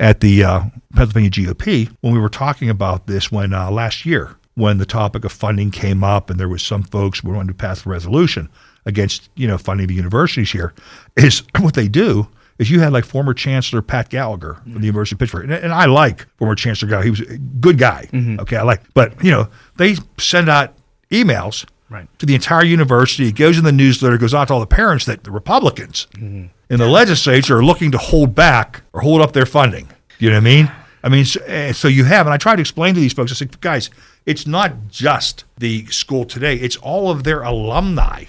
at the uh, Pennsylvania GOP when we were talking about this when uh, last year when the topic of funding came up and there was some folks who wanted to pass a resolution against you know funding the universities here is what they do is you had like former Chancellor Pat Gallagher from the mm-hmm. University of Pittsburgh, and, and I like former Chancellor Gallagher. He was a good guy. Mm-hmm. Okay, I like, but you know they send out emails Right. to the entire university. It goes in the newsletter, goes out to all the parents that the Republicans mm-hmm. in the legislature are looking to hold back or hold up their funding. You know what I mean? I mean, so, eh, so you have, and I try to explain to these folks, I say, guys, it's not just the school today; it's all of their alumni.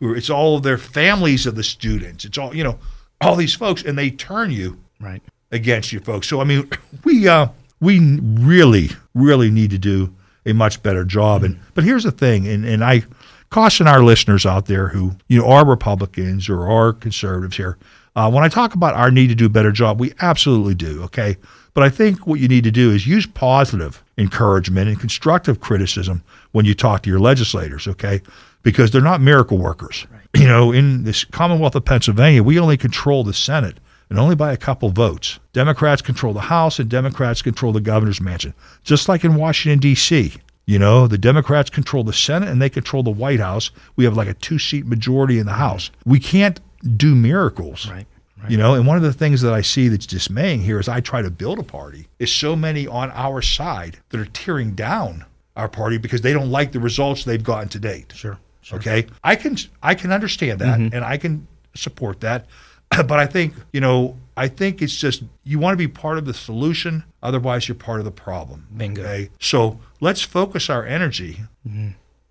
Who it's all of their families of the students. It's all you know, all these folks, and they turn you Right. against you folks. So I mean, we uh, we really, really need to do a much better job. And but here's the thing, and, and I caution our listeners out there who you know are Republicans or are conservatives here. Uh, when I talk about our need to do a better job, we absolutely do. Okay, but I think what you need to do is use positive encouragement and constructive criticism when you talk to your legislators. Okay, because they're not miracle workers. You know, in this Commonwealth of Pennsylvania, we only control the Senate and only by a couple votes. Democrats control the House and Democrats control the governor's mansion, just like in Washington, D.C. You know, the Democrats control the Senate and they control the White House. We have like a two seat majority in the House. We can't do miracles. Right. You know, and one of the things that I see that's dismaying here is I try to build a party, is so many on our side that are tearing down our party because they don't like the results they've gotten to date. Sure. Okay, I can I can understand that Mm-hmm. and I can support that, but I think you know I think it's just you want to be part of the solution, otherwise you're part of the problem. Bingo. Okay, so let's focus our energy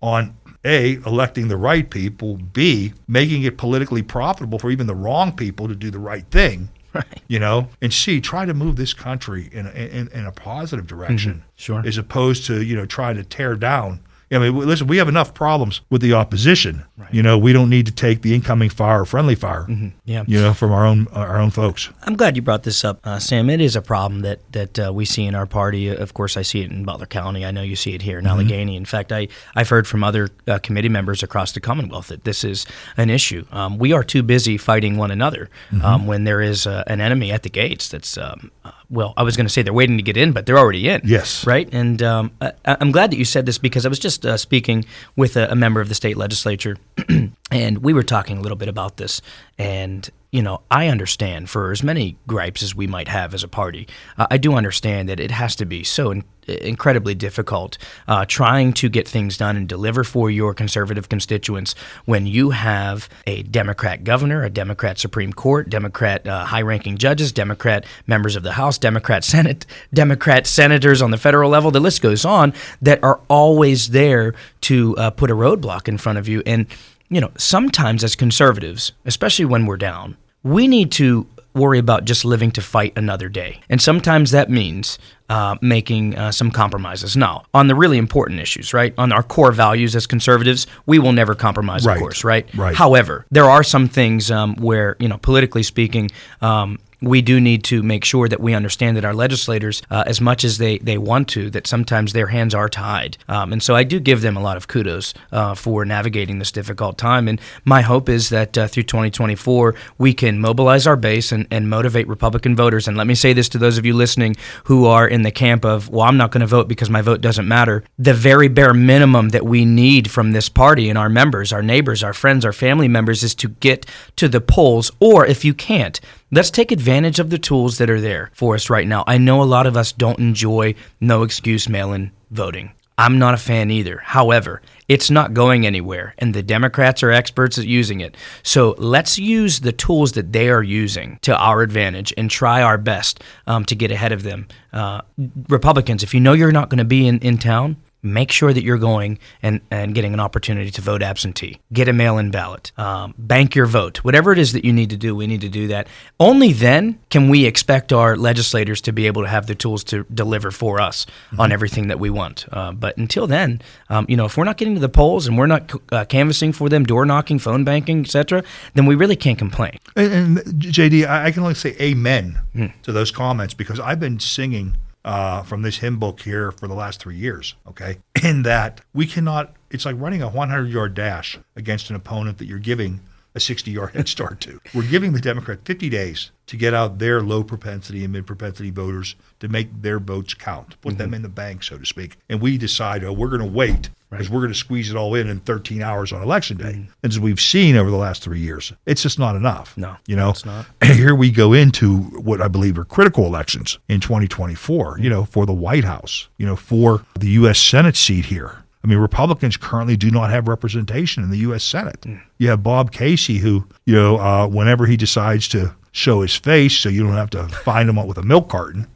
on a electing the right people, b making it politically profitable for even the wrong people to do the right thing. Right. You know, and C, try to move this country in a, in, in a positive direction, mm-hmm. Sure. as opposed to you know trying to tear down. I mean, listen, we have enough problems with the opposition. You know, we don't need to take the incoming fire or friendly fire. Yeah. You know, from our own our own folks. I'm glad you brought this up, uh, Sam. It is a problem that that uh, we see in our party. Of course, I see it in Butler County. I know you see it here in Allegheny. In fact, I I've heard from other uh, committee members across the Commonwealth that this is an issue. Um, we are too busy fighting one another um, when there is uh, an enemy at the gates. That's um, uh, well, I was going to say they're waiting to get in, but they're already in. Yes. Right. And um, I, I'm glad that you said this because I was just uh, speaking with a, a member of the state legislature, and we were talking a little bit about this. And you know, I understand for as many gripes as we might have as a party, uh, I do understand that it has to be so in- incredibly difficult uh, trying to get things done and deliver for your conservative constituents when you have a Democrat governor, a Democrat Supreme Court, Democrat uh, high ranking judges, Democrat members of the House, Democrat Senate, Democrat senators on the federal level. The list goes on that are always there to uh, put a roadblock in front of you. And, you know, sometimes as conservatives, especially when we're down, we need to worry about just living to fight another day. And sometimes that means uh, making uh, some compromises. Now, on the really important issues, right? On our core values as conservatives, we will never compromise, Right. of course, right? Right. However, there are some things um, where, you know, politically speaking, um, we do need to make sure that we understand that our legislators, uh, as much as they, they want to, that sometimes their hands are tied. Um, and so I do give them a lot of kudos uh, for navigating this difficult time. And my hope is that uh, through 2024, we can mobilize our base and, and motivate Republican voters. And let me say this to those of you listening who are in the camp of, well, I'm not going to vote because my vote doesn't matter. The very bare minimum that we need from this party and our members, our neighbors, our friends, our family members is to get to the polls. Or if you can't, let's take advantage of the tools that are there for us right now. I know a lot of us don't enjoy no excuse mail in voting. I'm not a fan either. However, it's not going anywhere, and the Democrats are experts at using it. So let's use the tools that they are using to our advantage and try our best um, to get ahead of them. Uh, Republicans, if you know you're not going to be in, in town, make sure that you're going and, and getting an opportunity to vote absentee. Get a mail in ballot. Um, bank your vote. Whatever it is that you need to do, we need to do that. Only then can we expect our legislators to be able to have the tools to deliver for us on everything that we want. Uh, but until then, um, you know, if we're not getting to the polls and we're not uh, canvassing for them, door knocking, phone banking, etc., then we really can't complain. And, and JD, I, I can only say amen to those comments because I've been singing uh, from this hymn book here for the last three years. Okay, in that we cannot. It's like running a 100 yard dash against an opponent that you're giving a 60 yard head start to. We're giving the Democrat 50 days to get out their low propensity and mid propensity voters to make their votes count, put them mm-hmm. in the bank, so to speak. And we decide, oh, we're going to wait because we're going to squeeze it all in in 13 hours on election day. Mm-hmm. And as we've seen over the last three years, it's just not enough. No, you know, it's not. here we go into what I believe are critical elections in 2024. You mm-hmm. know, for the White House, you know, for the U.S. Senate seat here. I mean, Republicans currently do not have representation in the U.S. Senate. You have Bob Casey, who, you know, uh, whenever he decides to show his face so you don't have to find him out with a milk carton,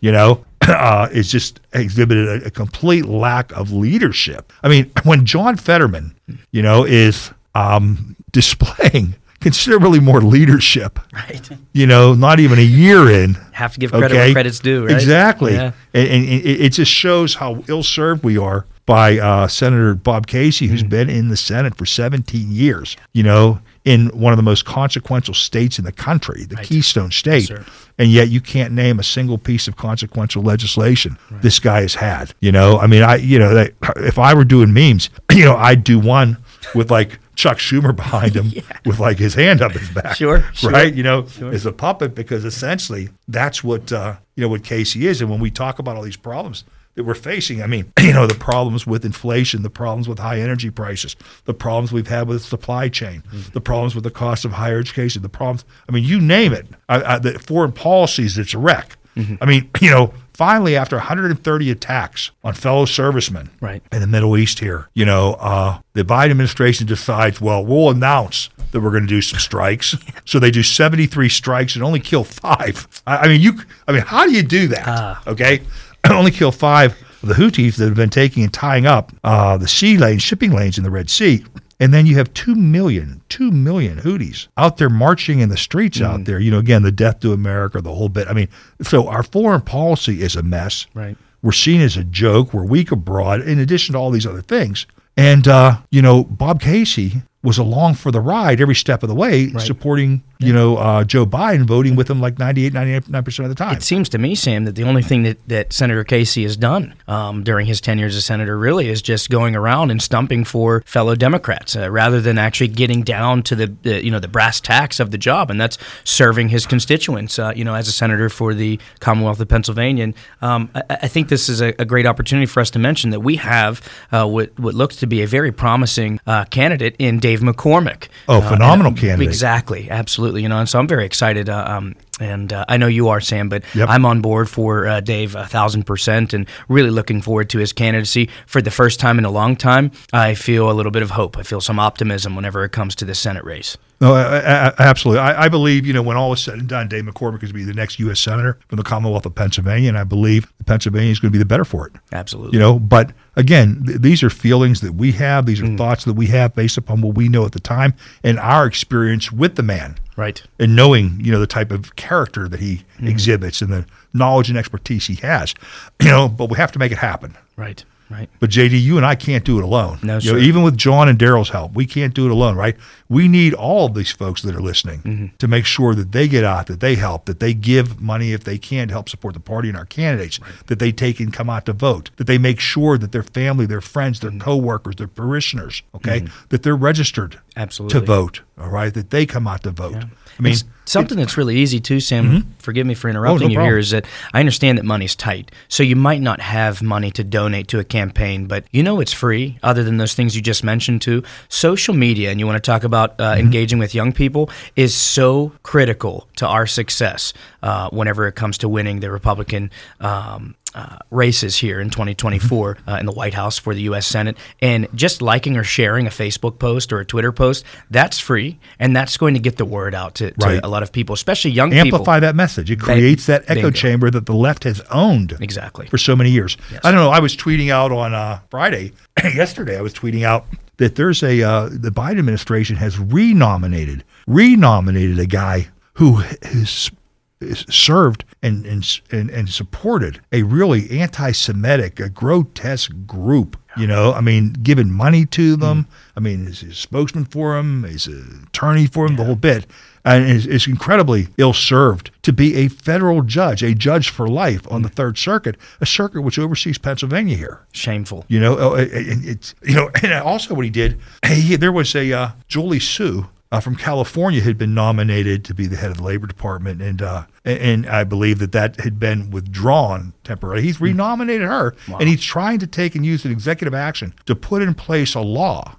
you know, uh, is just exhibited a, a complete lack of leadership. I mean, when John Fetterman, you know, is um, displaying considerably more leadership. Right. You know, not even a year in. Have to give credit where credit's due, right? Exactly. Yeah. And, and it, it just shows how ill served we are by uh, Senator Bob Casey, who's Mm-hmm. been in the Senate for 17 years, you know, in one of the most consequential states in the country, the Keystone State. sir. and yet you can't name a single piece of consequential legislation this guy has had. You know, I mean, I, you know, that, if I were doing memes, you know, I'd do one with like Chuck Schumer behind him with like his hand up his back. Sure, sure. Right. You know, as a puppet, because essentially that's what, uh, you know, what Casey is. And when we talk about all these problems, that we're facing. I mean, you know, the problems with inflation, the problems with high energy prices, the problems we've had with supply chain, mm. the problems with the cost of higher education, the problems. I mean, you name it. I, I, the foreign policies, it's a wreck. Mm-hmm. I mean, you know, finally, after 130 attacks on fellow servicemen Right. in the Middle East here, you know, uh, the Biden administration decides, well, we'll announce that we're going to do some strikes. so they do 73 strikes and only kill five. I, I mean, you. I mean, how do you do that? Ah. Okay, only kill five of the Houthis that have been taking and tying up uh, the sea lanes, shipping lanes in the Red Sea. And then you have 2 million, 2 million Houthis out there marching in the streets out there. You know, again, the death to America, the whole bit. I mean, so our foreign policy is a mess. Right. We're seen as a joke. We're weak abroad, in addition to all these other things. And, uh, you know, Bob Casey was along for the ride every step of the way, supporting, you know, uh, Joe Biden, voting with him like 98, 99% of the time. It seems to me, Sam, that the only thing that, that Senator Casey has done um, during his tenure as a senator really is just going around and stumping for fellow Democrats uh, rather than actually getting down to the, the you know the brass tacks of the job, and that's serving his constituents. Uh, you know, as a senator for the Commonwealth of Pennsylvania, and um, I, I think this is a, a great opportunity for us to mention that we have uh, what what looks to be a very promising uh, candidate in Dave McCormick. Oh, Uh, phenomenal and- candidate. Exactly, absolutely. You know, and so I'm very excited. Uh, um, and uh, I know you are, Sam, but Yep. I'm on board for uh, Dave a thousand percent, and really looking forward to his candidacy for the first time in a long time. I feel a little bit of hope. I feel some optimism whenever it comes to the Senate race. No, I, I, absolutely. I, I believe, you know, when all is said and done, Dave McCormick is going to be the next U.S. Senator from the Commonwealth of Pennsylvania, and I believe Pennsylvania is going to be the better for it. Absolutely. You know, but again, th- these are feelings that we have. These are mm. thoughts that we have based upon what we know at the time and our experience with the man Right. and knowing, you know, the type of character that he mm. exhibits and the knowledge and expertise he has. You know, but we have to make it happen. Right. Right. But JD, you and I can't do it alone. No, you know, even with John and Daryl's help, we can't do it alone, right? We need all of these folks that are listening Mm-hmm. to make sure that they get out, that they help, that they give money if they can to help support the party and our candidates, that they take and come out to vote, that they make sure that their family, their friends, Mm-hmm. their coworkers, their parishioners, okay, that they're registered Absolutely. to vote, all right, that they come out to vote. I mean, It's something that's really easy too, Sam. Forgive me for interrupting you problem. here. Is that I understand that money's tight, so you might not have money to donate to a campaign, but you know it's free. Other than those things you just mentioned, too, social media, and you want to talk about uh, engaging with young people, is so critical to our success uh, whenever it comes to winning the Republican. Um, uh, races here in 2024 uh, in the White House for the U.S. Senate, and just liking or sharing a Facebook post or a Twitter post, that's free, and that's going to get the word out to, to Right. a lot of people, especially young people. amplify that message. It creates that echo bingo. chamber that the left has owned Exactly. for so many years. I don't know. I was tweeting out on uh, Friday, yesterday. I was tweeting out that there's a uh, the Biden administration has renominated renominated a guy who is served and, and and and supported a really anti-Semitic, a grotesque group. You know, I mean, giving money to them. I mean, he's a spokesman for him, he's an attorney for him, the whole bit, and it's, is incredibly ill-served to be a federal judge, a judge for life on the Third Circuit, a circuit which oversees Pennsylvania here. Shameful. You know, uh, and it's you know, and also what he did, he, there was a uh, Julie Su uh, from California had been nominated to be the head of the Labor Department, and uh, and, and I believe that that had been withdrawn temporarily. He's renominated her, and he's trying to take and use an executive action to put in place a law.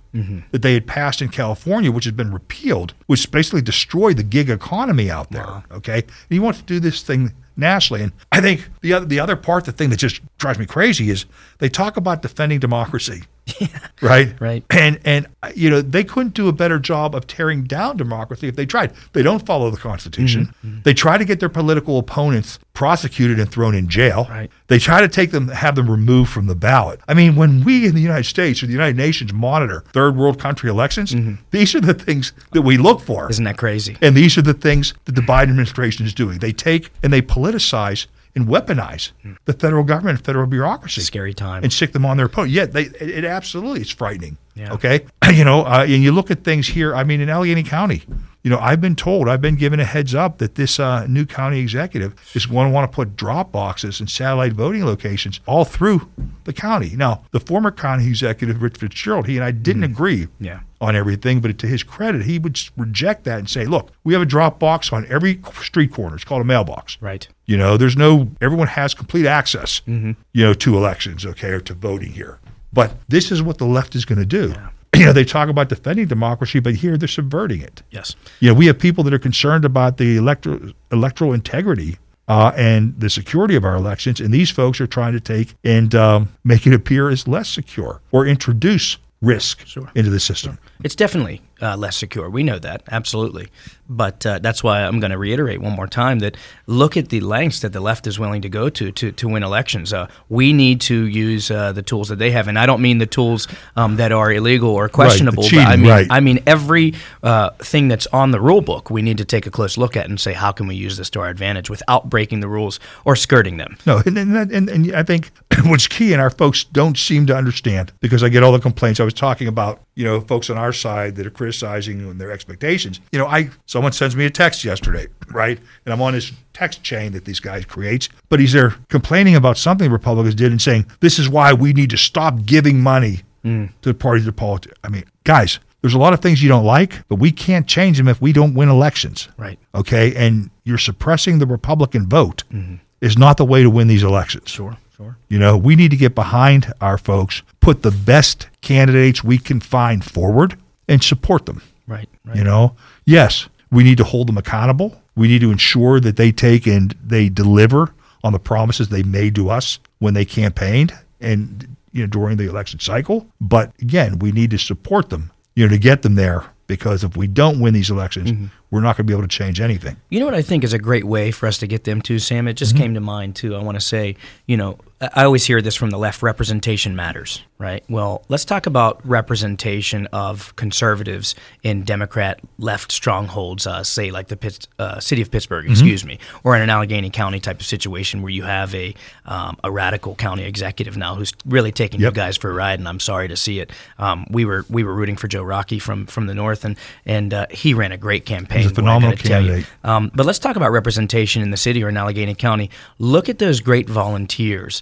That they had passed in California, which has been repealed, which basically destroyed the gig economy out there. Okay, and he wants to do this thing nationally, and I think the other the other part, the thing that just drives me crazy is they talk about defending democracy. Right. Right. And and you know they couldn't do a better job of tearing down democracy if they tried. They don't follow the Constitution. Mm-hmm. They try to get their political opponents prosecuted and thrown in jail. Right. They try to take them, have them removed from the ballot. I mean, when we in the United States or the United Nations monitor third world country elections, these are the things that we look for. Mm-hmm. Isn't that crazy? And these are the things that the Biden administration is doing. They take and they politicize and weaponize the federal government and federal bureaucracy. Scary time. And stick them on their opponent. Yeah, they, it, it absolutely is frightening. Yeah. Okay. You know, uh, and you look at things here. I mean, in Allegheny County, you know, I've been told, I've been given a heads up that this uh, new county executive is going to want to put drop boxes and satellite voting locations all through the county. Now, the former county executive, Rich Fitzgerald, he and I didn't agree Yeah. On everything, but to his credit, he would reject that and say, look, we have a drop box on every street corner. It's called a mailbox. Right. You know, there's no, everyone has complete access, you know, to elections, okay, or to voting here. But this is what the left is going to do. You know, they talk about defending democracy, but here they're subverting it. Yes. You know, we have people that are concerned about the electoral electoral integrity uh, and the security of our elections, and these folks are trying to take and um, make it appear as less secure or introduce risk into the system. It's definitely uh, less secure. We know that, absolutely. But uh, that's why I'm going to reiterate one more time that look at the lengths that the left is willing to go to to, to win elections. Uh, we need to use uh, the tools that they have, and I don't mean the tools um, that are illegal or questionable. cheating, but I mean, right. I mean every uh, thing that's on the rule book. We need to take a close look at and say how can we use this to our advantage without breaking the rules or skirting them. No, and and, and and I think what's key, and our folks don't seem to understand because I get all the complaints. I was talking about, you know, folks on our side that are criticizing and their expectations. You know, I someone sends me a text yesterday, right, and I'm on this text chain that these guys creates, but he's there complaining about something Republicans did and saying this is why we need to stop giving money mm. to the parties of politics. I mean, guys. There's a lot of things you don't like, but we can't change them if we don't win elections Right. okay, and you're suppressing the Republican vote mm-hmm. is not the way to win these elections. Sure. Sure. You know, we need to get behind our folks, put the best candidates we can find forward, and support them. Right. Right. You know, yes, we need to hold them accountable. We need to ensure that they take and they deliver on the promises they made to us when they campaigned and you know during the election cycle. But again, we need to support them, you know, to get them there because if we don't win these elections, we're not going to be able to change anything. You know what I think is a great way for us to get them to, Sam? It just Mm-hmm. came to mind, too. I want to say, you know, I always hear this from the left representation matters, right? Well, let's talk about representation of conservatives in Democrat left strongholds, uh, say, like the Pitts, uh, city of Pittsburgh, Mm-hmm. excuse me, or in an Allegheny County type of situation where you have a, um, a radical county executive now who's really taking Yep. you guys for a ride, and I'm sorry to see it. Um, we were we were rooting for Joe Rockey from, from the north, and, and uh, he ran a great campaign. He's a phenomenal gotta tell you. candidate. Um, but let's talk about representation in the city or in Allegheny County. Look at those great volunteers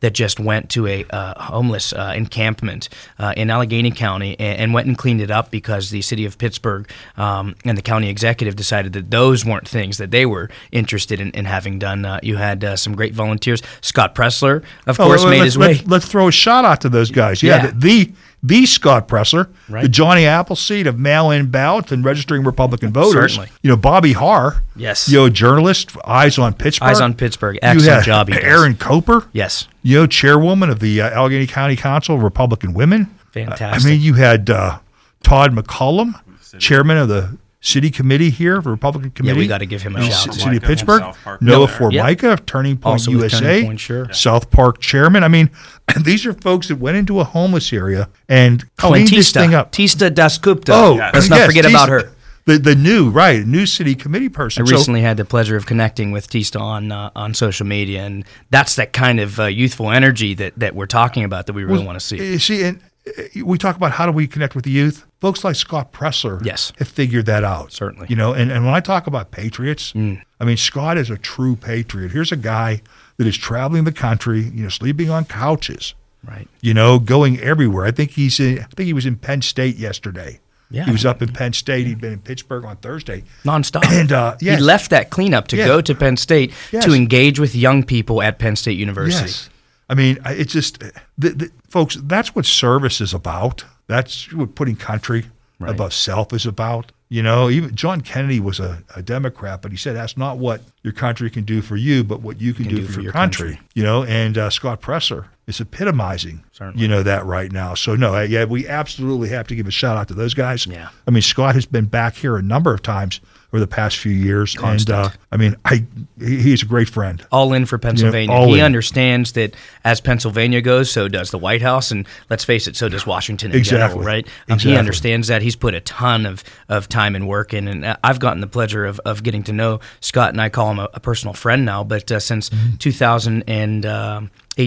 that just went to a uh, homeless uh, encampment uh, in Allegheny County and, and went and cleaned it up because the city of Pittsburgh um, and the county executive decided that those weren't things that they were interested in, in having done. Uh, you had uh, some great volunteers. Scott Presler, of Oh, course, made his way. Let's, let's throw a shout out to those guys. Yeah, Yeah. The, the the Scott Presler, the Johnny Appleseed of mail-in ballots and registering Republican voters. Certainly. You know Bobby Harr. Yes. You know journalist, Eyes on Pittsburgh. Eyes on Pittsburgh. You Excellent job he does. Aaron Coper. yes. You know chairwoman of the uh, Allegheny County Council of Republican Women. Fantastic. I mean, you had uh, Todd McCullum, chairman of the city committee here for Republican committee. we gotta give him a in the shout. City of Pittsburgh. Noah there. Formica of Turning Point Also USA. Turning Point, sure. South Park chairman. I mean, these are folks that went into a homeless area and Oh, and cleaned this thing up. Tista Dasgupta. Oh, let's not forget Tista, about her. The the new right new city committee I person. So- recently had the pleasure of connecting with Tista on uh, on social media, and that's that kind of uh, youthful energy that, that we're talking about that we really want to see. You see, and uh, we talk about how do we connect with the youth. Folks like Scott Presler Yes. have figured that out. Certainly. Mm. You know, and, and when I talk about patriots, I mean, Scott is a true patriot. Here's a guy that is traveling the country, you know, sleeping on couches, Right. you know, going everywhere. I think he's in, I think he was in Penn State yesterday. Yeah. He was up in Penn State. He'd been in Pittsburgh on Thursday. Nonstop. And, uh, yes. He left that cleanup to Yes. go to Penn State Yes. to engage with young people at Penn State University. Yes. I mean, it's just, the, the, folks, that's what service is about. That's what putting country Right. above self is about. You know, even John Kennedy was a, a Democrat, but he said that's not what your country can do for you, but what you can, do, for, your, country. You know, and uh, Scott Presler is epitomizing, Certainly. you know, that right now. So no, yeah, we absolutely have to give a shout out to those guys. Yeah. I mean, Scott has been back here a number of times over the past few years, Constant. and uh, I mean, I he's a great friend. all in for Pennsylvania. all he in. understands that as Pennsylvania goes, so does the White House, and let's face it, so does Washington in Exactly. general, right? Um, Exactly. He understands that. He's put a ton of, of time and work in, and uh, I've gotten the pleasure of, of getting to know Scott, and I call him a, a personal friend now. But uh, since Mm-hmm.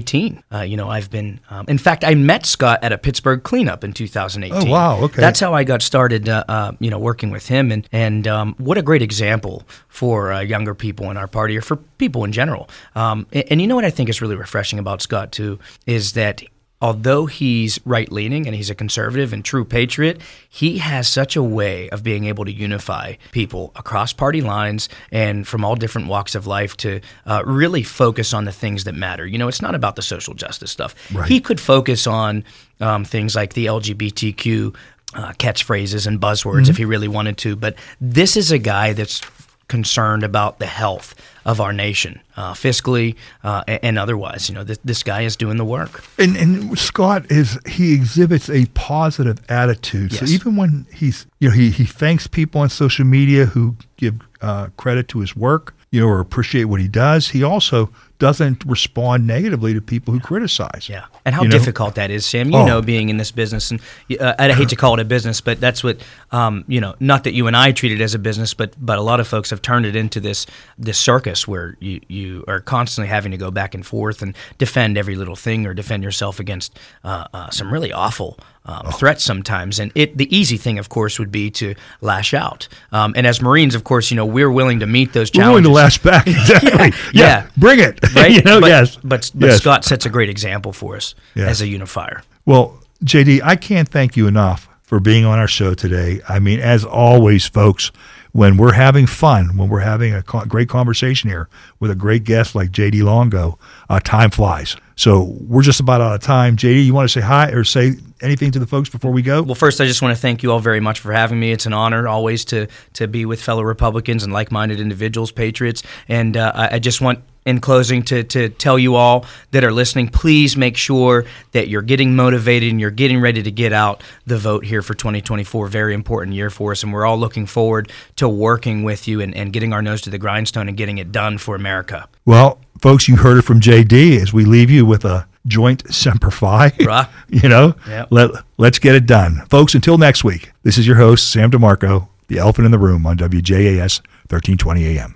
2018, uh, you know, I've been. Um, in fact, I met Scott at a Pittsburgh cleanup in 2018. Oh, wow, okay. That's how I got started, uh, uh, you know, working with him, and and um, what a great example for uh, younger people in our party or for people in general. Um, and, and you know what I think is really refreshing about Scott too is that although he's right leaning and he's a conservative and true patriot, he has such a way of being able to unify people across party lines and from all different walks of life to uh, really focus on the things that matter. You know, it's not about the social justice stuff. Right. He could focus on um, things like the LGBTQ uh, catchphrases and buzzwords if he really wanted to. But this is a guy that's concerned about the health of our nation, uh, fiscally uh, and otherwise. You know, this, this guy is doing the work. And, and Scott is he exhibits a positive attitude. So even when he's you know he he thanks people on social media who give uh, credit to his work, you know, or appreciate what he does, he also doesn't respond negatively to people who criticize. Yeah, and how You know? difficult that is, Sam. You Oh. know, being in this business, and uh, I hate to call it a business, but that's what um, you know. Not that you and I treat it as a business, but but a lot of folks have turned it into this this circus where you you are constantly having to go back and forth and defend every little thing or defend yourself against uh, uh, some really awful. Um. Threats sometimes, and it the easy thing, of course, would be to lash out. Um, and as Marines, of course, you know we're willing to meet those We're willing challenges. to lash back. Exactly. Yeah. yeah. Bring it. right? you know, but, yes. But, but Yes. Scott sets a great example for us Yes. as a unifier. Well, JD, I can't thank you enough for being on our show today. I mean, as always, folks, when we're having fun, when we're having a co- great conversation here with a great guest like JD Longo, uh, time flies. So we're just about out of time. JD, you want to say hi or say anything to the folks before we go? Well, first, I just want to thank you all very much for having me. It's an honor always to to be with fellow Republicans and like-minded individuals, patriots. And uh, I, I just want, in closing, to to tell you all that are listening, please make sure that you're getting motivated and you're getting ready to get out the vote here for 2024. Very important year for us, and we're all looking forward to working with you and, and getting our nose to the grindstone and getting it done for America. Well, folks, you heard it from JD as we leave you with a joint semper fi. Rah. you know, Yep. let, let's get it done. Folks, until next week, this is your host, Sam DeMarco, the elephant in the room on WJAS 1320 AM.